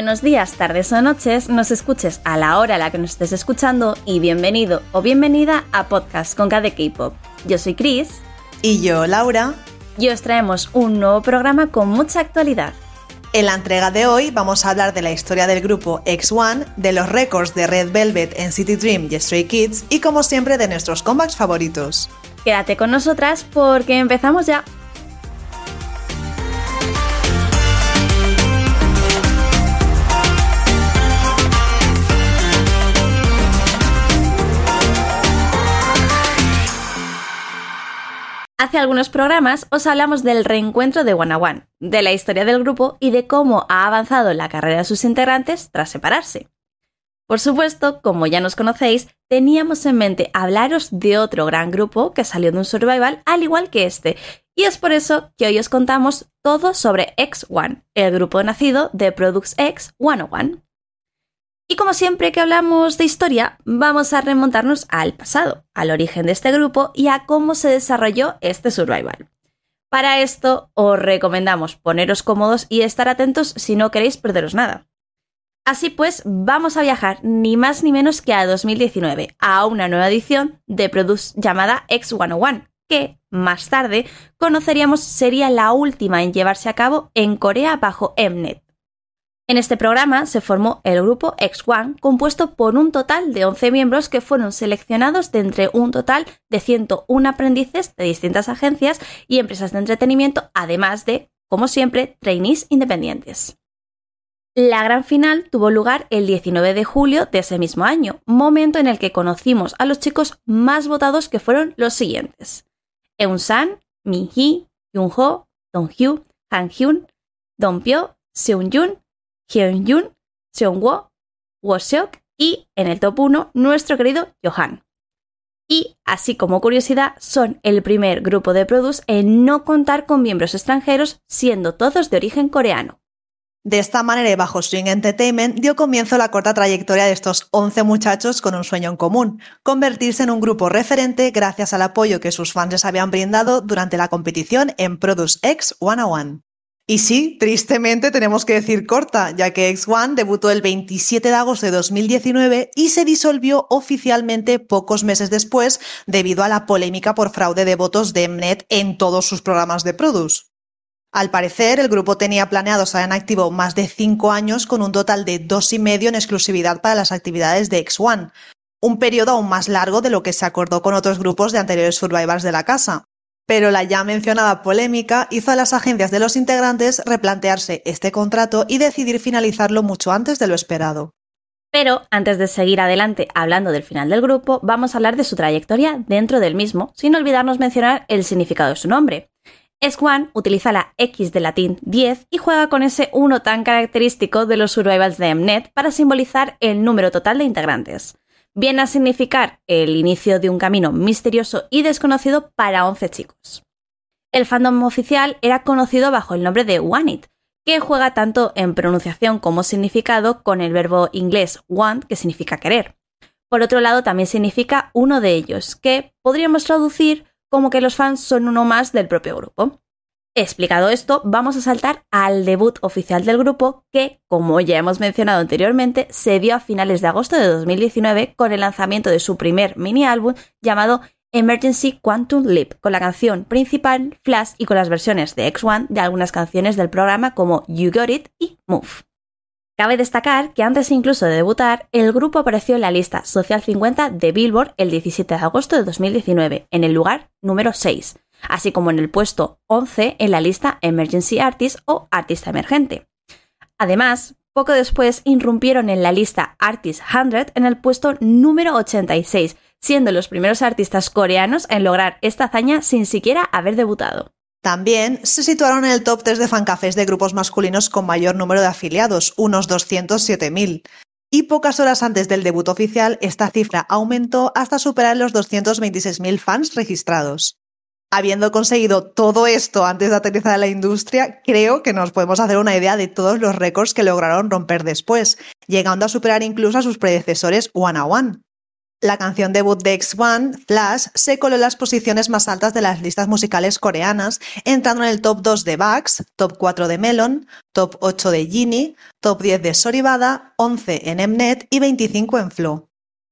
Buenos días, tardes o noches, nos escuches a la hora a la que nos estés escuchando y bienvenido o bienvenida a Podcast con KD K-Pop. Yo soy Chris. Y yo, Laura. Y os traemos un nuevo programa con mucha actualidad. En la entrega de hoy vamos a hablar de la historia del grupo X1, de los récords de Red Velvet en City Dream y Stray Kids y como siempre de nuestros comebacks favoritos. Quédate con nosotras porque empezamos ya. Hace algunos programas os hablamos del reencuentro de One One, de la historia del grupo y de cómo ha avanzado la carrera de sus integrantes tras separarse. Por supuesto, como ya nos conocéis, teníamos en mente hablaros de otro gran grupo que salió de un survival al igual que este, y es por eso que hoy os contamos todo sobre X1, el grupo nacido de Products X 101. Y como siempre que hablamos de historia, vamos a remontarnos al pasado, al origen de este grupo y a cómo se desarrolló este survival. Para esto os recomendamos poneros cómodos y estar atentos si no queréis perderos nada. Así pues, vamos a viajar ni más ni menos que a 2019, a una nueva edición de Produce llamada X101, que, más tarde, conoceríamos sería la última en llevarse a cabo en Corea bajo Mnet. En este programa se formó el grupo X1, compuesto por un total de 11 miembros que fueron seleccionados de entre un total de 101 aprendices de distintas agencias y empresas de entretenimiento, además de, como siempre, trainees independientes. La gran final tuvo lugar el 19 de julio de ese mismo año, momento en el que conocimos a los chicos más votados que fueron los siguientes: Eun-san, Min-hee, Yoon-ho, Dong-hyu, Han-hyun, Dong-pyo, Seung-jun, Hyun-jun, Seung-woo, Wo-seok y, en el top 1, nuestro querido Johan. Y, así como curiosidad, son el primer grupo de produce en no contar con miembros extranjeros, siendo todos de origen coreano. De esta manera y bajo Swing Entertainment dio comienzo la corta trayectoria de estos 11 muchachos con un sueño en común, convertirse en un grupo referente gracias al apoyo que sus fans les habían brindado durante la competición en Produce X 101. Y sí, tristemente tenemos que decir corta, ya que X1 debutó el 27 de agosto de 2019 y se disolvió oficialmente pocos meses después debido a la polémica por fraude de votos de Mnet en todos sus programas de Produce. Al parecer, el grupo tenía planeado estar en activo más de cinco años con un total de dos y medio en exclusividad para las actividades de X1, un periodo aún más largo de lo que se acordó con otros grupos de anteriores survivors de la casa pero la ya mencionada polémica hizo a las agencias de los integrantes replantearse este contrato y decidir finalizarlo mucho antes de lo esperado. Pero antes de seguir adelante hablando del final del grupo, vamos a hablar de su trayectoria dentro del mismo, sin olvidarnos mencionar el significado de su nombre. S1 utiliza la X de latín 10 y juega con ese 1 tan característico de los survivals de Mnet para simbolizar el número total de integrantes viene a significar el inicio de un camino misterioso y desconocido para 11 chicos. El fandom oficial era conocido bajo el nombre de It, que juega tanto en pronunciación como significado con el verbo inglés want, que significa querer. Por otro lado, también significa uno de ellos, que podríamos traducir como que los fans son uno más del propio grupo. Explicado esto, vamos a saltar al debut oficial del grupo que, como ya hemos mencionado anteriormente, se dio a finales de agosto de 2019 con el lanzamiento de su primer mini álbum llamado Emergency Quantum Leap, con la canción principal Flash y con las versiones de X1 de algunas canciones del programa como You Got It y Move. Cabe destacar que antes incluso de debutar, el grupo apareció en la lista Social 50 de Billboard el 17 de agosto de 2019, en el lugar número 6, así como en el puesto 11 en la lista Emergency Artist o Artista Emergente. Además, poco después irrumpieron en la lista Artist 100 en el puesto número 86, siendo los primeros artistas coreanos en lograr esta hazaña sin siquiera haber debutado. También se situaron en el top 3 de fancafés de grupos masculinos con mayor número de afiliados, unos 207.000. Y pocas horas antes del debut oficial, esta cifra aumentó hasta superar los 226.000 fans registrados habiendo conseguido todo esto antes de aterrizar en la industria, creo que nos podemos hacer una idea de todos los récords que lograron romper después, llegando a superar incluso a sus predecesores One a One. La canción debut de X1, Flash, se coló en las posiciones más altas de las listas musicales coreanas, entrando en el top 2 de Bugs, top 4 de Melon, top 8 de Genie, top 10 de Soribada, 11 en Mnet y 25 en Flow.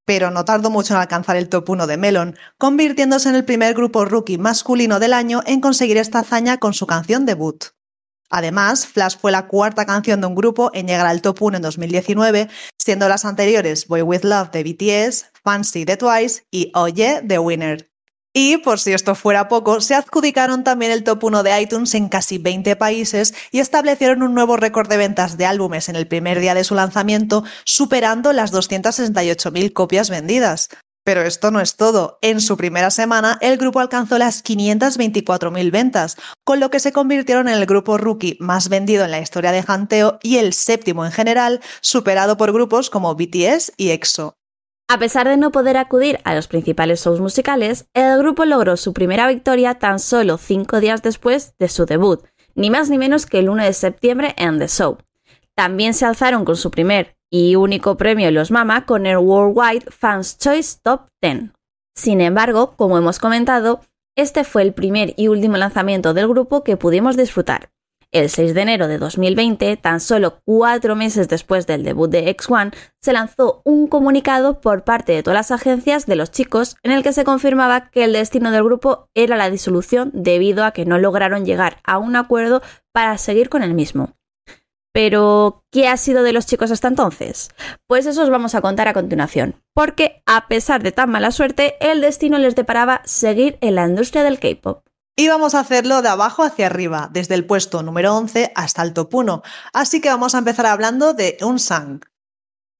Pero no tardó mucho en alcanzar el top 1 de Melon, convirtiéndose en el primer grupo rookie masculino del año en conseguir esta hazaña con su canción debut. Además, Flash fue la cuarta canción de un grupo en llegar al top 1 en 2019, siendo las anteriores Boy With Love de BTS, Fancy de Twice y Oye de Winner. Y por si esto fuera poco, se adjudicaron también el top 1 de iTunes en casi 20 países y establecieron un nuevo récord de ventas de álbumes en el primer día de su lanzamiento, superando las 268.000 copias vendidas. Pero esto no es todo. En su primera semana, el grupo alcanzó las 524.000 ventas, con lo que se convirtieron en el grupo rookie más vendido en la historia de Hanteo y el séptimo en general, superado por grupos como BTS y EXO. A pesar de no poder acudir a los principales shows musicales, el grupo logró su primera victoria tan solo cinco días después de su debut, ni más ni menos que el 1 de septiembre en The Show. También se alzaron con su primer y único premio Los Mama con el Worldwide Fans Choice Top 10. Sin embargo, como hemos comentado, este fue el primer y último lanzamiento del grupo que pudimos disfrutar. El 6 de enero de 2020, tan solo cuatro meses después del debut de X1, se lanzó un comunicado por parte de todas las agencias de los chicos en el que se confirmaba que el destino del grupo era la disolución debido a que no lograron llegar a un acuerdo para seguir con el mismo. Pero, ¿qué ha sido de los chicos hasta entonces? Pues eso os vamos a contar a continuación, porque a pesar de tan mala suerte, el destino les deparaba seguir en la industria del K-pop. Y vamos a hacerlo de abajo hacia arriba, desde el puesto número 11 hasta el top 1. Así que vamos a empezar hablando de Unsang.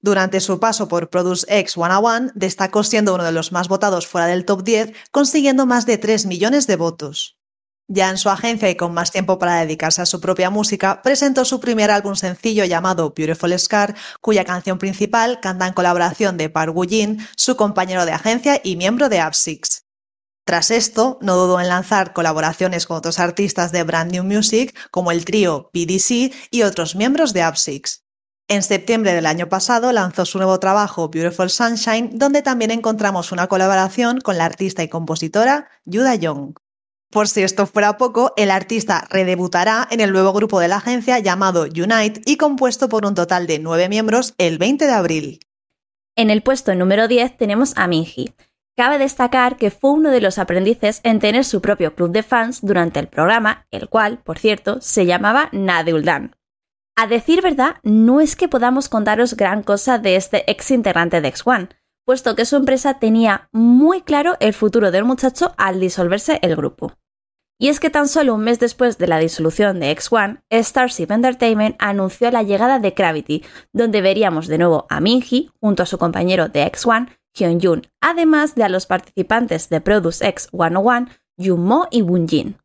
Durante su paso por Produce X 101, destacó siendo uno de los más votados fuera del top 10, consiguiendo más de 3 millones de votos. Ya en su agencia y con más tiempo para dedicarse a su propia música, presentó su primer álbum sencillo llamado Beautiful Scar, cuya canción principal canta en colaboración de Park Woo-jin, su compañero de agencia y miembro de Up6. Tras esto, no dudó en lanzar colaboraciones con otros artistas de Brand New Music, como el trío PDC y otros miembros de Up6. En septiembre del año pasado lanzó su nuevo trabajo Beautiful Sunshine, donde también encontramos una colaboración con la artista y compositora Yuda Young. Por si esto fuera poco, el artista redebutará en el nuevo grupo de la agencia llamado Unite y compuesto por un total de nueve miembros el 20 de abril. En el puesto número 10 tenemos a Minji. Cabe destacar que fue uno de los aprendices en tener su propio club de fans durante el programa, el cual, por cierto, se llamaba Nadeuldan. A decir verdad, no es que podamos contaros gran cosa de este ex integrante de X1, puesto que su empresa tenía muy claro el futuro del muchacho al disolverse el grupo. Y es que tan solo un mes después de la disolución de X1, Starship Entertainment anunció la llegada de Gravity, donde veríamos de nuevo a Minji junto a su compañero de X1, Hyun-jun, además de a los participantes de Produce X 101, Mo y Jin.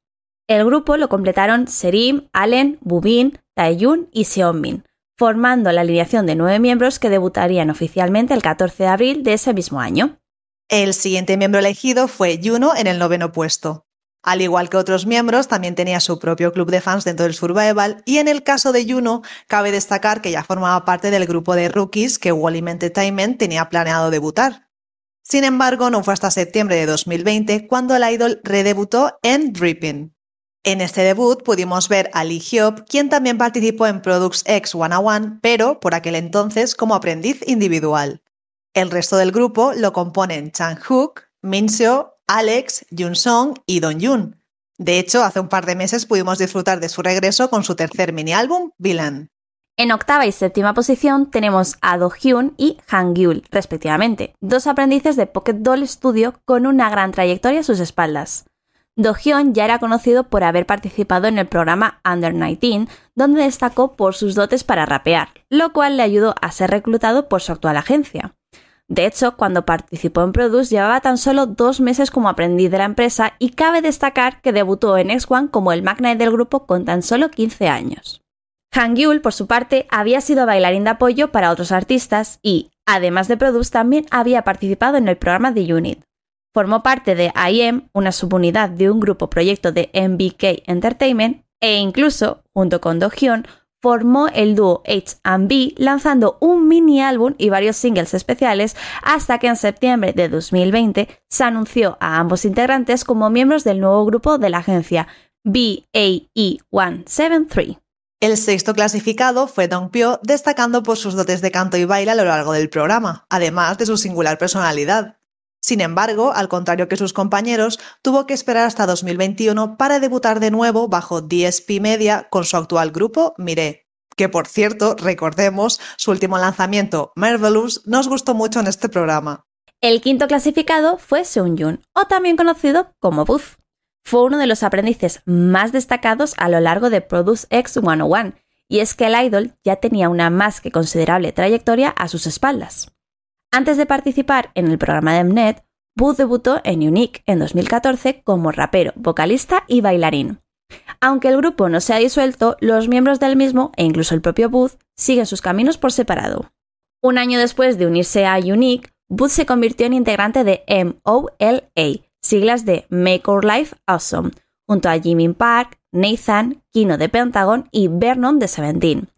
El grupo lo completaron Serim, Allen, Bubin, Taeyun y Seonmin, formando la alineación de nueve miembros que debutarían oficialmente el 14 de abril de ese mismo año. El siguiente miembro elegido fue Juno en el noveno puesto. Al igual que otros miembros, también tenía su propio club de fans dentro del Survival y en el caso de Juno, cabe destacar que ya formaba parte del grupo de rookies que Wallim Entertainment tenía planeado debutar. Sin embargo, no fue hasta septiembre de 2020 cuando el idol redebutó en Dripping. En este debut pudimos ver a Lee Hyop, quien también participó en Products X 101, pero por aquel entonces como aprendiz individual. El resto del grupo lo componen Chang Hook, Min Seo, Alex, Jun Song y Don Jun. De hecho, hace un par de meses pudimos disfrutar de su regreso con su tercer mini álbum, Villain. En octava y séptima posición tenemos a Do Hyun y Han Gyul, respectivamente, dos aprendices de Pocket Doll Studio con una gran trayectoria a sus espaldas. Do-hyun ya era conocido por haber participado en el programa Under 19, donde destacó por sus dotes para rapear, lo cual le ayudó a ser reclutado por su actual agencia. De hecho, cuando participó en Produce llevaba tan solo dos meses como aprendiz de la empresa y cabe destacar que debutó en X1 como el magnate del grupo con tan solo 15 años. Han Gyul, por su parte, había sido bailarín de apoyo para otros artistas y, además de Produce, también había participado en el programa The Unit. Formó parte de IM, una subunidad de un grupo proyecto de MBK Entertainment, e incluso, junto con Do Hyun, formó el dúo H&B lanzando un mini álbum y varios singles especiales hasta que en septiembre de 2020 se anunció a ambos integrantes como miembros del nuevo grupo de la agencia BAE173. El sexto clasificado fue Dong Pyo, destacando por sus dotes de canto y baile a lo largo del programa, además de su singular personalidad. Sin embargo, al contrario que sus compañeros, tuvo que esperar hasta 2021 para debutar de nuevo bajo DSP Media con su actual grupo Mire, que por cierto, recordemos, su último lanzamiento, Marvelous, nos gustó mucho en este programa. El quinto clasificado fue Seung-Jun, o también conocido como Booth. Fue uno de los aprendices más destacados a lo largo de Produce X 101, y es que el idol ya tenía una más que considerable trayectoria a sus espaldas. Antes de participar en el programa de Mnet, Booth debutó en Unique en 2014 como rapero, vocalista y bailarín. Aunque el grupo no se ha disuelto, los miembros del mismo, e incluso el propio Booth, siguen sus caminos por separado. Un año después de unirse a Unique, Booth se convirtió en integrante de MOLA, siglas de Make Our Life Awesome, junto a Jimin Park, Nathan, Kino de Pentagon y Vernon de Seventeen.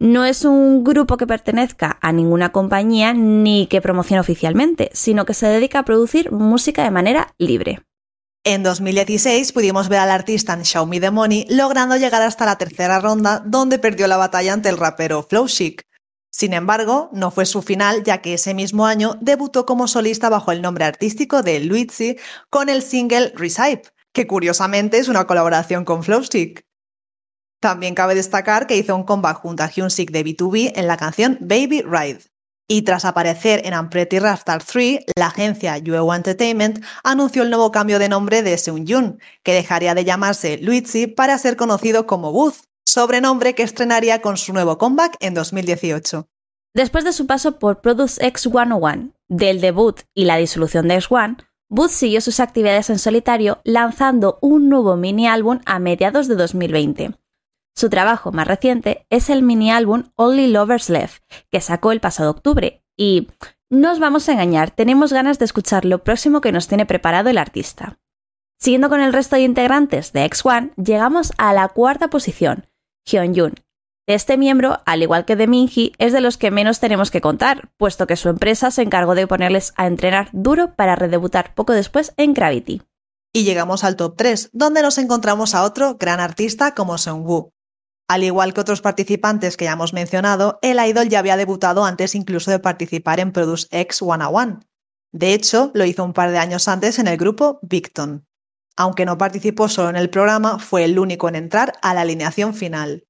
No es un grupo que pertenezca a ninguna compañía ni que promocione oficialmente, sino que se dedica a producir música de manera libre. En 2016 pudimos ver al artista en Show Me the Money logrando llegar hasta la tercera ronda donde perdió la batalla ante el rapero Flow Chic. Sin embargo, no fue su final, ya que ese mismo año debutó como solista bajo el nombre artístico de Luigi con el single Recipe, que curiosamente es una colaboración con Flowstick. También cabe destacar que hizo un comeback junto a Hyunsik de B2B en la canción Baby Ride. Y tras aparecer en Unpretty Rapstar 3, la agencia Yueo Entertainment anunció el nuevo cambio de nombre de Seung-Jun, que dejaría de llamarse Luigi para ser conocido como Booth, sobrenombre que estrenaría con su nuevo comeback en 2018. Después de su paso por Produce X 101, del debut y la disolución de X1, Booth siguió sus actividades en solitario lanzando un nuevo mini álbum a mediados de 2020. Su trabajo más reciente es el mini álbum Only Lovers Left, que sacó el pasado octubre, y no os vamos a engañar, tenemos ganas de escuchar lo próximo que nos tiene preparado el artista. Siguiendo con el resto de integrantes de X1, llegamos a la cuarta posición, Hyun-jun. Este miembro, al igual que de Minji, es de los que menos tenemos que contar, puesto que su empresa se encargó de ponerles a entrenar duro para redebutar poco después en Gravity. Y llegamos al top 3, donde nos encontramos a otro gran artista como Seung-woo. Al igual que otros participantes que ya hemos mencionado, el idol ya había debutado antes incluso de participar en Produce X 101. De hecho, lo hizo un par de años antes en el grupo Victon. Aunque no participó solo en el programa, fue el único en entrar a la alineación final.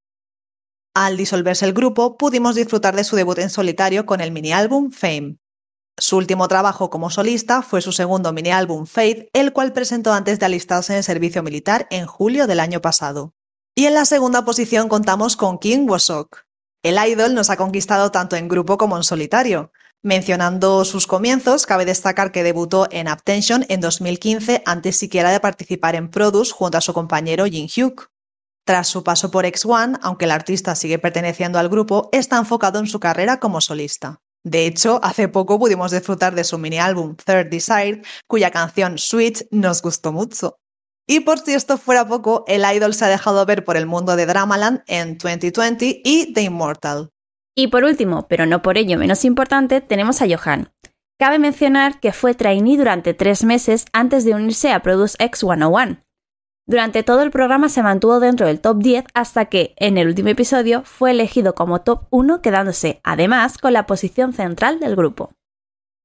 Al disolverse el grupo, pudimos disfrutar de su debut en solitario con el mini álbum Fame. Su último trabajo como solista fue su segundo mini álbum Faith, el cual presentó antes de alistarse en el servicio militar en julio del año pasado. Y en la segunda posición contamos con Kim Wosok. El idol nos ha conquistado tanto en grupo como en solitario. Mencionando sus comienzos, cabe destacar que debutó en Attention en 2015 antes siquiera de participar en Produce junto a su compañero Jin Hyuk. Tras su paso por X1, aunque el artista sigue perteneciendo al grupo, está enfocado en su carrera como solista. De hecho, hace poco pudimos disfrutar de su mini álbum Third Desire, cuya canción Switch nos gustó mucho. Y por si esto fuera poco, el idol se ha dejado ver por el mundo de Dramaland en 2020 y The Immortal. Y por último, pero no por ello menos importante, tenemos a Johan. Cabe mencionar que fue trainee durante tres meses antes de unirse a Produce X 101. Durante todo el programa se mantuvo dentro del top 10 hasta que, en el último episodio, fue elegido como top 1 quedándose, además, con la posición central del grupo.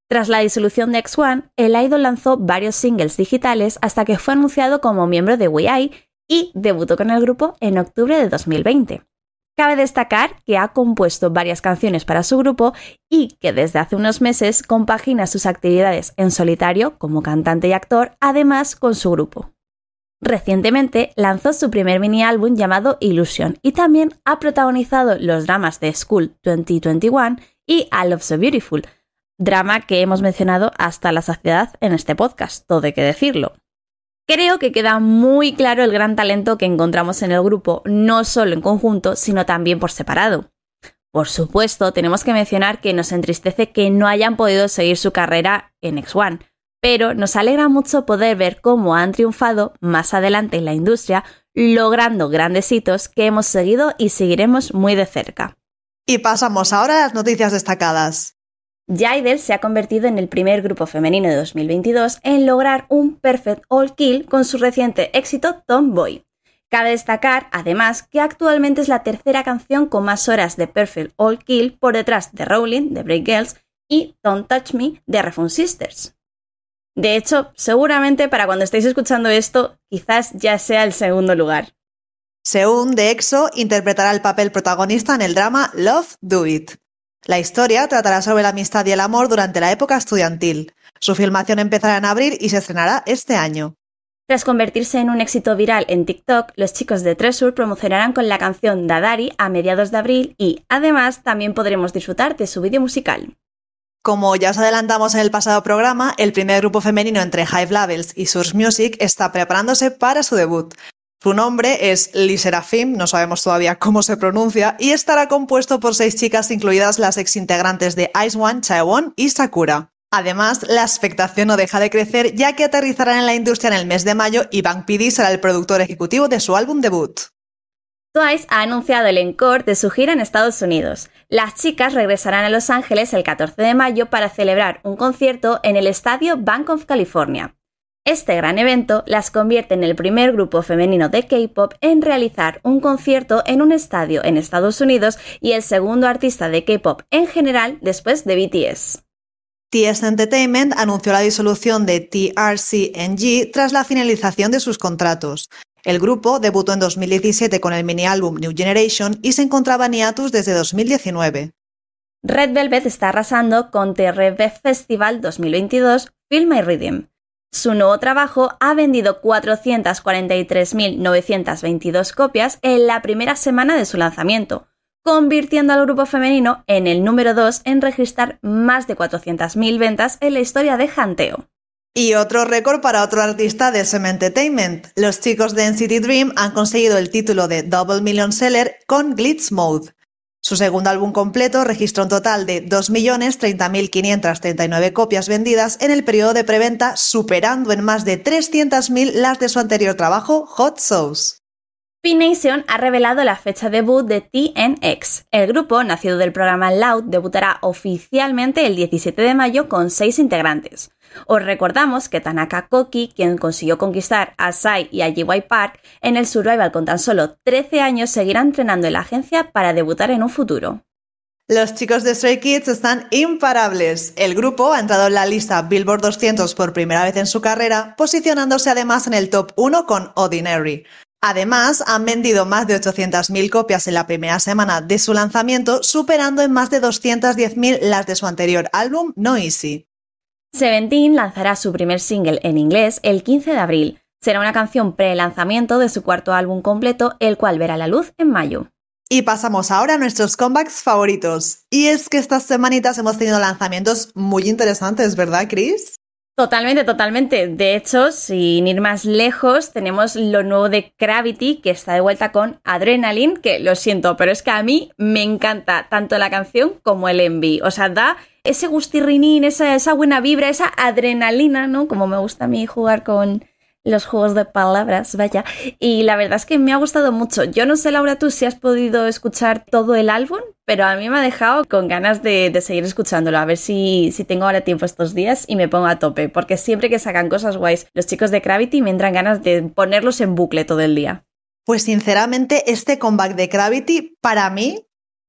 Tras la disolución de X1, el idol lanzó varios singles digitales hasta que fue anunciado como miembro de WeI y debutó con el grupo en octubre de 2020. Cabe destacar que ha compuesto varias canciones para su grupo y que desde hace unos meses compagina sus actividades en solitario como cantante y actor, además con su grupo. Recientemente lanzó su primer mini álbum llamado Illusion y también ha protagonizado los dramas de School 2021 y I Love So Beautiful, drama que hemos mencionado hasta la saciedad en este podcast, todo hay que decirlo. Creo que queda muy claro el gran talento que encontramos en el grupo, no solo en conjunto, sino también por separado. Por supuesto, tenemos que mencionar que nos entristece que no hayan podido seguir su carrera en X1, pero nos alegra mucho poder ver cómo han triunfado más adelante en la industria logrando grandes hitos que hemos seguido y seguiremos muy de cerca. Y pasamos ahora a las noticias destacadas. Jaidel se ha convertido en el primer grupo femenino de 2022 en lograr un Perfect All Kill con su reciente éxito Tomboy. Cabe destacar, además, que actualmente es la tercera canción con más horas de Perfect All Kill por detrás de Rowling, de Break Girls y Don't Touch Me, de Refund Sisters. De hecho, seguramente para cuando estéis escuchando esto, quizás ya sea el segundo lugar. Seun de EXO interpretará el papel protagonista en el drama Love Do It. La historia tratará sobre la amistad y el amor durante la época estudiantil. Su filmación empezará en abril y se estrenará este año. Tras convertirse en un éxito viral en TikTok, los chicos de Treasure promocionarán con la canción Dadari a mediados de abril y, además, también podremos disfrutar de su vídeo musical. Como ya os adelantamos en el pasado programa, el primer grupo femenino entre Hive Labels y Source Music está preparándose para su debut. Su nombre es Liserafim, no sabemos todavía cómo se pronuncia, y estará compuesto por seis chicas, incluidas las exintegrantes de Ice One, Chaewon y Sakura. Además, la expectación no deja de crecer ya que aterrizarán en la industria en el mes de mayo y Bang PD será el productor ejecutivo de su álbum debut. Twice ha anunciado el encore de su gira en Estados Unidos. Las chicas regresarán a Los Ángeles el 14 de mayo para celebrar un concierto en el estadio Bank of California. Este gran evento las convierte en el primer grupo femenino de K-pop en realizar un concierto en un estadio en Estados Unidos y el segundo artista de K-pop en general después de BTS. TS Entertainment anunció la disolución de TRCNG tras la finalización de sus contratos. El grupo debutó en 2017 con el mini álbum New Generation y se encontraba en hiatus desde 2019. Red Velvet está arrasando con Red Festival 2022 Film My Rhythm. Su nuevo trabajo ha vendido 443.922 copias en la primera semana de su lanzamiento, convirtiendo al grupo femenino en el número 2 en registrar más de 400.000 ventas en la historia de Janteo. Y otro récord para otro artista de SM Entertainment. Los chicos de NCT Dream han conseguido el título de Double Million Seller con Glitz Mode. Su segundo álbum completo registró un total de 2.030.539 copias vendidas en el periodo de preventa, superando en más de 300.000 las de su anterior trabajo, Hot Sauce. P-Nation ha revelado la fecha debut de TNX. El grupo, nacido del programa Loud, debutará oficialmente el 17 de mayo con seis integrantes. Os recordamos que Tanaka Koki, quien consiguió conquistar a Sai y a GY Park en el Survival con tan solo 13 años, seguirá entrenando en la agencia para debutar en un futuro. Los chicos de Stray Kids están imparables. El grupo ha entrado en la lista Billboard 200 por primera vez en su carrera, posicionándose además en el top 1 con Ordinary. Además, han vendido más de 800.000 copias en la primera semana de su lanzamiento, superando en más de 210.000 las de su anterior álbum No Easy. Seventeen lanzará su primer single en inglés el 15 de abril. Será una canción pre-lanzamiento de su cuarto álbum completo, el cual verá la luz en mayo. Y pasamos ahora a nuestros comebacks favoritos. Y es que estas semanitas hemos tenido lanzamientos muy interesantes, ¿verdad, Chris? Totalmente, totalmente. De hecho, sin ir más lejos, tenemos lo nuevo de Gravity, que está de vuelta con Adrenaline, que lo siento, pero es que a mí me encanta tanto la canción como el envy. O sea, da ese gustirrinín, esa, esa buena vibra, esa adrenalina, ¿no? Como me gusta a mí jugar con los juegos de palabras, vaya. Y la verdad es que me ha gustado mucho. Yo no sé, Laura, tú si has podido escuchar todo el álbum, pero a mí me ha dejado con ganas de, seguir escuchándolo. A ver si, si, tengo ahora tiempo estos días y me pongo a tope. Porque siempre que sacan cosas guays los chicos de Gravity me entran ganas de ponerlos en bucle todo el día. Pues sinceramente, este comeback de Gravity para mí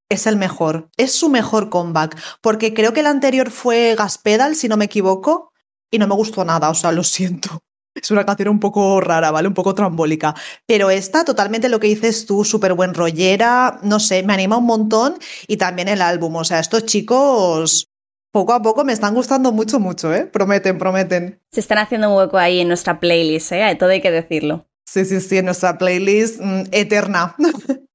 es el mejor, es su mejor comeback, porque creo que el anterior fue Gas Pedal, si no me equivoco, y no me gustó nada, o sea, lo siento. Es una canción un poco rara, ¿vale? Un poco trambólica. Pero esta, totalmente lo que dices tú, súper buen rollera, no sé, me anima un montón. Y también el álbum, o sea, estos chicos poco a poco me están gustando mucho, mucho, ¿eh? Prometen, prometen. Se están haciendo un hueco ahí en nuestra playlist, ¿eh? Todo hay que decirlo. Sí, sí, sí, en nuestra playlist mm, eterna.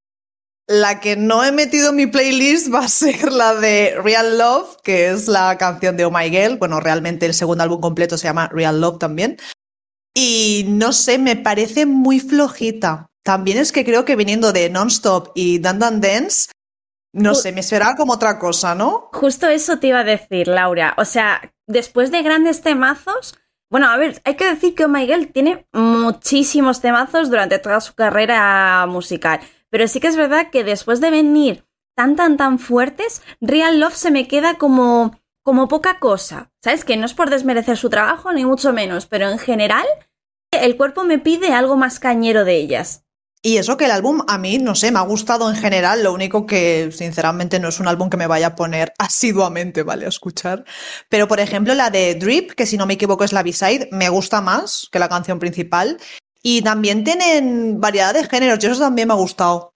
La que no he metido en mi playlist va a ser la de Real Love, que es la canción de Oh My Girl. Bueno, realmente el segundo álbum completo se llama Real Love también. Y no sé, me parece muy flojita. También es que creo que viniendo de Nonstop y Dan Dan Dance, no sé, me esperaba como otra cosa, ¿no? Justo eso te iba a decir, Laura. O sea, después de grandes temazos, Bueno, a ver, hay que decir que Oh My Girl tiene muchísimos temazos durante toda su carrera musical. Pero sí que es verdad que después de venir tan, tan, tan fuertes, Real Love se me queda como, como poca cosa. ¿Sabes? Que no es por desmerecer su trabajo, ni mucho menos, pero en general el cuerpo me pide algo más cañero de ellas. Y eso que el álbum a mí, no sé, me ha gustado en general, lo único que sinceramente no es un álbum que me vaya a poner asiduamente, ¿vale? A escuchar. Pero por ejemplo la de Drip, que si no me equivoco es la B-side, me gusta más que la canción principal. Y también tienen variedad de géneros, y eso también me ha gustado.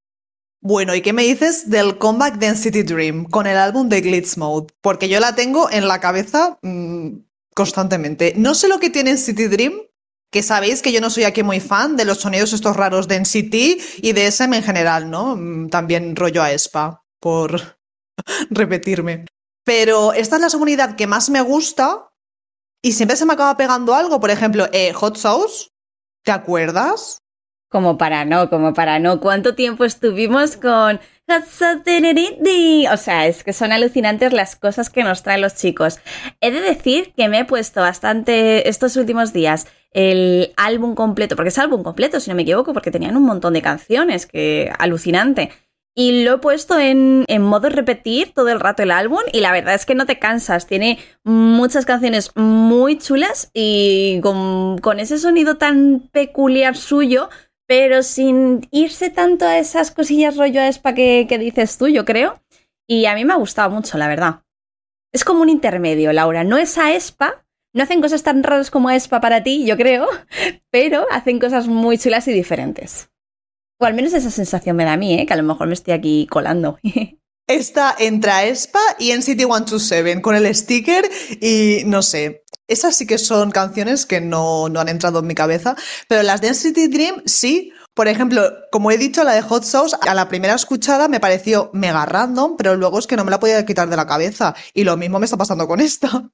Bueno, ¿y qué me dices del comeback de City Dream con el álbum de Glitz Mode? Porque yo la tengo en la cabeza mmm, constantemente. No sé lo que tiene City Dream, que sabéis que yo no soy aquí muy fan de los sonidos estos raros de NCT y de SM en general, ¿no? Mm, también rollo a ESPA, por repetirme. Pero esta es la comunidad que más me gusta y siempre se me acaba pegando algo. Por ejemplo, eh, Hot Sauce, ¿te acuerdas? Como para no, como para no. ¿Cuánto tiempo estuvimos con o sea, es que son alucinantes las cosas que nos traen los chicos. He de decir que me he puesto bastante estos últimos días el álbum completo, porque es álbum completo, si no me equivoco, porque tenían un montón de canciones, que alucinante. Y lo he puesto en, en, modo repetir todo el rato el álbum y la verdad es que no te cansas. Tiene muchas canciones muy chulas y con, con ese sonido tan peculiar suyo, pero sin irse tanto a esas cosillas rollo a espa que, dices tú, yo creo. Y a mí me ha gustado mucho, la verdad. Es como un intermedio, Laura. No es a espa, no hacen cosas tan raras como a espa para ti, yo creo, pero hacen cosas muy chulas y diferentes. O al menos esa sensación me da a mí, ¿eh? que a lo mejor me estoy aquí colando. Está entre Aespa y NCT 127 con el sticker y no sé, esas sí que son canciones que no, no han entrado en mi cabeza, pero las de NCT Dream sí. Por ejemplo, como he dicho, la de Hot Sauce, a la primera escuchada me pareció mega random, pero luego es que no me la podía quitar de la cabeza. Y lo mismo me está pasando con esta.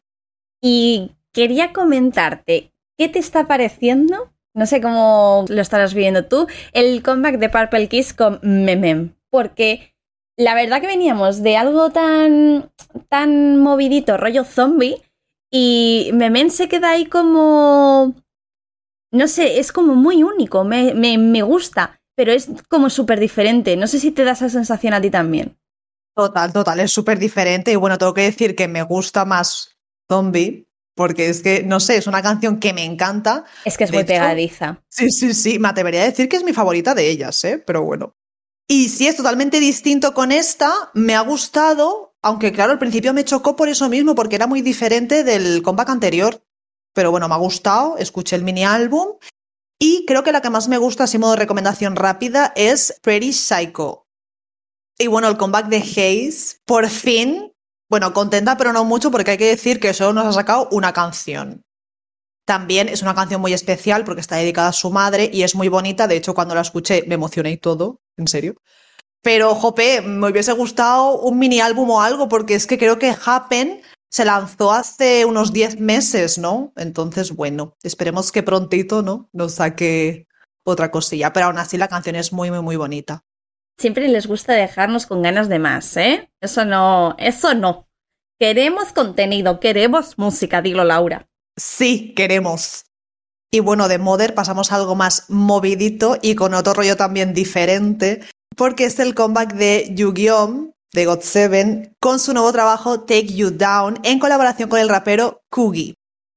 Y quería comentarte, ¿qué te está pareciendo? No sé cómo lo estarás viendo tú, el comeback de Purple Kiss con Memem. Porque la verdad que veníamos de algo tan, tan movidito, rollo zombie, y Memen se queda ahí como... No sé, es como muy único, me, me, me gusta, pero es como súper diferente. No sé si te da esa sensación a ti también. Total, total, es súper diferente. Y bueno, tengo que decir que me gusta más Zombie, porque es que, no sé, es una canción que me encanta. Es que es muy pegadiza. Sí, sí, sí, me atrevería a decir que es mi favorita de ellas, ¿eh? Pero bueno. Y si es totalmente distinto con esta, me ha gustado, aunque claro, al principio me chocó por eso mismo, porque era muy diferente del comeback anterior. Pero bueno, me ha gustado, escuché el mini álbum. Y creo que la que más me gusta, así modo recomendación rápida, es Pretty Psycho. Y bueno, el comeback de Haze, por fin, bueno, contenta pero no mucho porque hay que decir que solo nos ha sacado una canción. También es una canción muy especial porque está dedicada a su madre y es muy bonita. De hecho, cuando la escuché me emocioné y todo, en serio. Pero, jope, me hubiese gustado un mini álbum o algo, porque es que creo que Happen se lanzó hace unos 10 meses, ¿no? Entonces, bueno, esperemos que prontito, ¿no? Nos saque otra cosilla. Pero aún así la canción es muy, muy, muy bonita. Siempre les gusta dejarnos con ganas de más, ¿eh? Eso no, eso no. Queremos contenido, queremos música, dilo Laura. Sí, queremos. Y bueno, de Mother pasamos a algo más movidito y con otro rollo también diferente, porque es el comeback de Yu-Gi-Oh! de GOT7 con su nuevo trabajo Take You Down en colaboración con el rapero Kugi.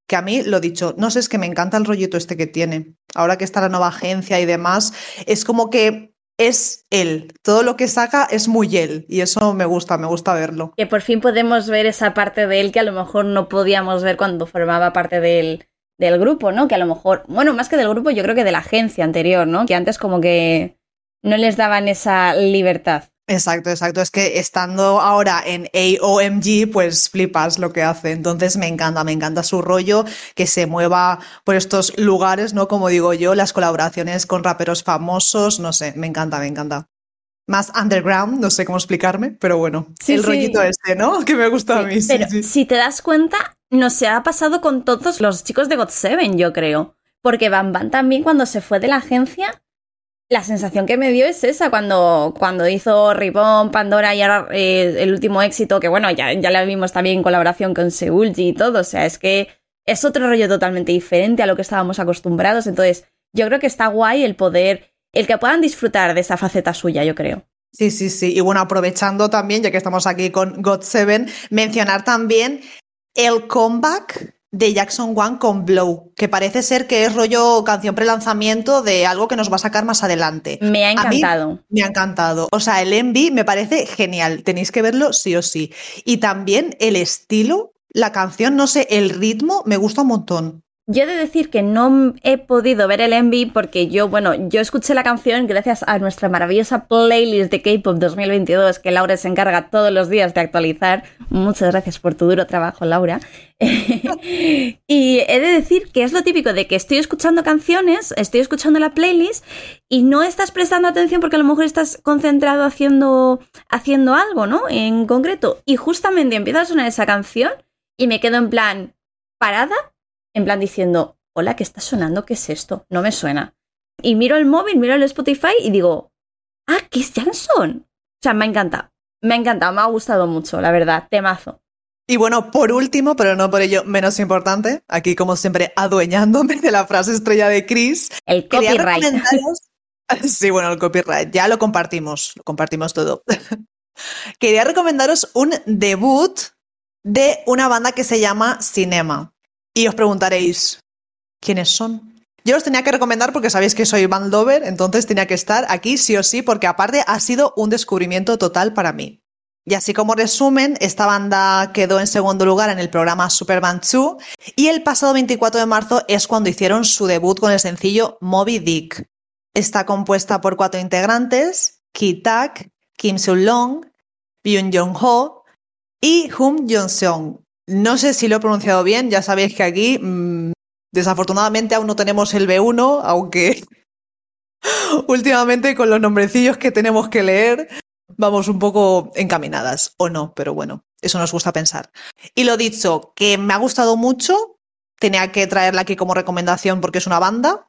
Que a mí, lo dicho, no sé, es que me encanta el rollito este que tiene. Ahora que está la nueva agencia y demás, es como que es él. Todo lo que saca es muy él. Y eso me gusta, me gusta verlo. Que por fin podemos ver esa parte de él que a lo mejor no podíamos ver cuando formaba parte del grupo, ¿no? Que a lo mejor, bueno, más que del grupo, yo creo que de la agencia anterior, ¿no? Que antes como que no les daban esa libertad. Exacto, exacto. Es que estando ahora en AOMG, pues flipas lo que hace. Entonces me encanta, me encanta su rollo, que se mueva por estos lugares, ¿no? Como digo yo, las colaboraciones con raperos famosos, no sé, me encanta, me encanta. Más underground, no sé cómo explicarme, pero bueno, sí, el sí. rollito este, ¿no? Que me gusta a mí. Sí, pero sí. si te das cuenta, no se ha pasado con todos los chicos de GOT7, yo creo. Porque Bam Bam también cuando se fue de la agencia la sensación que me dio es esa cuando, cuando hizo Ribón, Pandora y ahora eh, el último éxito, que bueno, ya, ya la vimos también en colaboración con Seulgi y todo. O sea, es que es otro rollo totalmente diferente a lo que estábamos acostumbrados. Entonces, yo creo que está guay el poder, el que puedan disfrutar de esa faceta suya, yo creo. Sí, sí, sí. Y bueno, aprovechando también, ya que estamos aquí con God Seven, mencionar también el comeback de Jackson One con Blow, que parece ser que es rollo canción prelanzamiento de algo que nos va a sacar más adelante. Me ha encantado. me ha encantado. O sea, el Envy me parece genial. Tenéis que verlo sí o sí. Y también el estilo, la canción, no sé, el ritmo, me gusta un montón. Yo he de decir que no he podido ver el Envy porque yo, bueno, yo escuché la canción gracias a nuestra maravillosa playlist de K-Pop 2022 que Laura se encarga todos los días de actualizar. Muchas gracias por tu duro trabajo, Laura. y he de decir que es lo típico de que estoy escuchando canciones, estoy escuchando la playlist y no estás prestando atención porque a lo mejor estás concentrado haciendo, haciendo algo, ¿no? En concreto. Y justamente empieza a sonar esa canción y me quedo en plan parada en plan diciendo, hola, ¿qué está sonando? ¿Qué es esto? No me suena. Y miro el móvil, miro el Spotify y digo, ah, ¿qué es Jackson? O sea, me ha encantado. Me ha encantado, me ha gustado mucho, la verdad, temazo. Y bueno, por último, pero no por ello menos importante, aquí como siempre adueñándome de la frase estrella de Chris. El copyright. Sí, bueno, el copyright, ya lo compartimos, lo compartimos todo. Quería recomendaros un debut de una banda que se llama Cinema. Y os preguntaréis, ¿quiénes son? Yo los tenía que recomendar porque sabéis que soy Lover, entonces tenía que estar aquí sí o sí, porque aparte ha sido un descubrimiento total para mí. Y así como resumen, esta banda quedó en segundo lugar en el programa Superband 2 y el pasado 24 de marzo es cuando hicieron su debut con el sencillo Moby Dick. Está compuesta por cuatro integrantes, Ki Tak, Kim Seul Long, Byung Jong Ho y Hum Jong Seong. No sé si lo he pronunciado bien, ya sabéis que aquí mmm, desafortunadamente aún no tenemos el B1, aunque últimamente con los nombrecillos que tenemos que leer vamos un poco encaminadas, o no, pero bueno, eso nos gusta pensar. Y lo dicho, que me ha gustado mucho, tenía que traerla aquí como recomendación porque es una banda,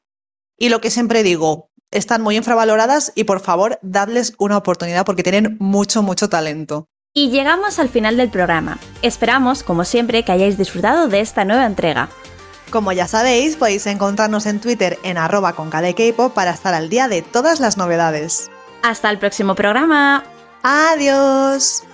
y lo que siempre digo, están muy infravaloradas y por favor, dadles una oportunidad porque tienen mucho, mucho talento. Y llegamos al final del programa. Esperamos, como siempre, que hayáis disfrutado de esta nueva entrega. Como ya sabéis, podéis encontrarnos en Twitter en arroba con para estar al día de todas las novedades. Hasta el próximo programa. Adiós.